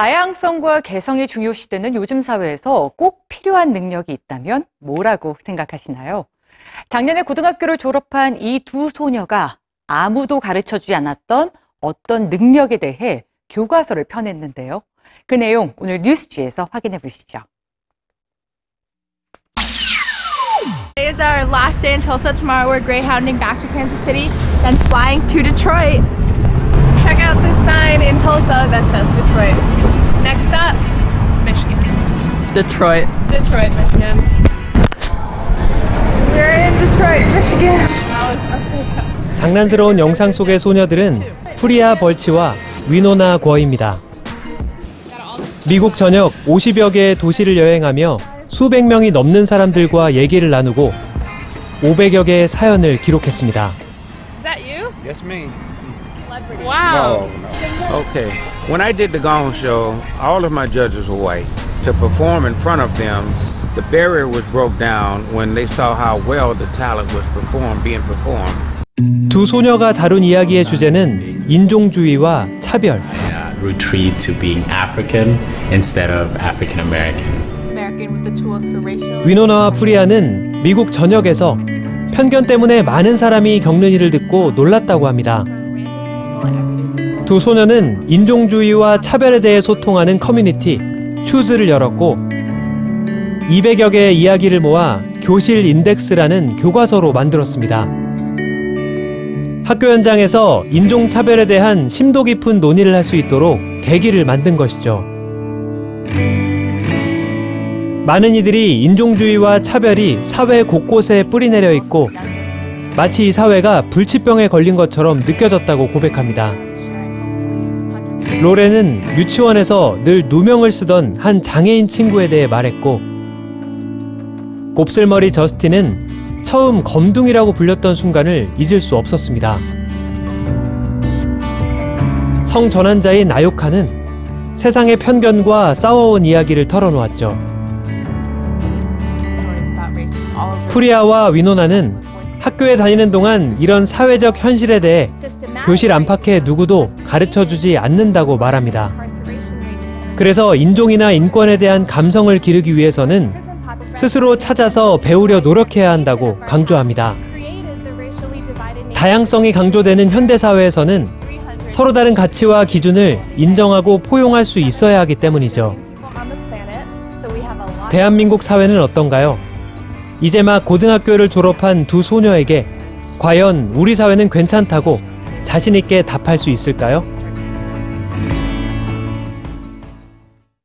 다양성과 개성이 중요시되는 요즘 사회에서 꼭 필요한 능력이 있다면 뭐라고 생각하시나요? 작년에 고등학교를 졸업한 이 두 소녀가 아무도 가르쳐 주지 않았던 어떤 능력에 대해 교과서를 펴냈는데요. 그 내용 오늘 뉴스지에서 확인해 보시죠. Today is our last day in Tulsa. Tomorrow we're greyhounding back to Kansas City, then flying to Detroit. Check out this sign in Tulsa that says Detroit. Next up, Michigan. Detroit. Detroit, Michigan. We're in Detroit, Michigan. 장난스러운 영상 속의 소녀들은 프리아 벌치와 위노나 거입니다. 미국 전역 50여 개의 도시를 여행하며 수백 명이 넘는 사람들과 얘기를 나누고 500여 개의 사연을 기록했습니다. Is that you? Yes, me. Wow. Oh, no. Okay. When I did the Gong Show, all of my judges were white. To perform in front of them, the barrier was broke down when they saw how well the talent was performed, being performed. 두 소녀가 다룬 이야기의 주제는 인종주의와 차별, uh, retreat to being African instead of African American. American with the tools for racial. 위노나와 프리아는 미국 전역에서 편견 때문에 많은 사람이 겪는 일을 듣고 놀랐다고 합니다. 두 소녀는 인종주의와 차별에 대해 소통하는 커뮤니티 추즈를 열었고 200여 개의 이야기를 모아 교실 인덱스라는 교과서로 만들었습니다. 학교 현장에서 인종차별에 대한 심도 깊은 논의를 할 수 있도록 계기를 만든 것이죠. 많은 이들이 인종주의와 차별이 사회 곳곳에 뿌리내려 있고 마치 이 사회가 불치병에 걸린 것처럼 느껴졌다고 고백합니다. 로렌은 유치원에서 늘 누명을 쓰던 한 장애인 친구에 대해 말했고 곱슬머리 저스틴은 처음 검둥이라고 불렸던 순간을 잊을 수 없었습니다. 성전환자인 아요카는 세상의 편견과 싸워온 이야기를 털어놓았죠. 프리아와 위노나는 학교에 다니는 동안 이런 사회적 현실에 대해 교실 안팎의 누구도 가르쳐 주지 않는다고 말합니다. 그래서 인종이나 인권에 대한 감성을 기르기 위해서는 스스로 찾아서 배우려 노력해야 한다고 강조합니다. 다양성이 강조되는 현대사회에서는 서로 다른 가치와 기준을 인정하고 포용할 수 있어야 하기 때문이죠. 대한민국 사회는 어떤가요? 이제 막 고등학교를 졸업한 두 소녀에게 과연 우리 사회는 괜찮다고 자신있게 답할 수 있을까요?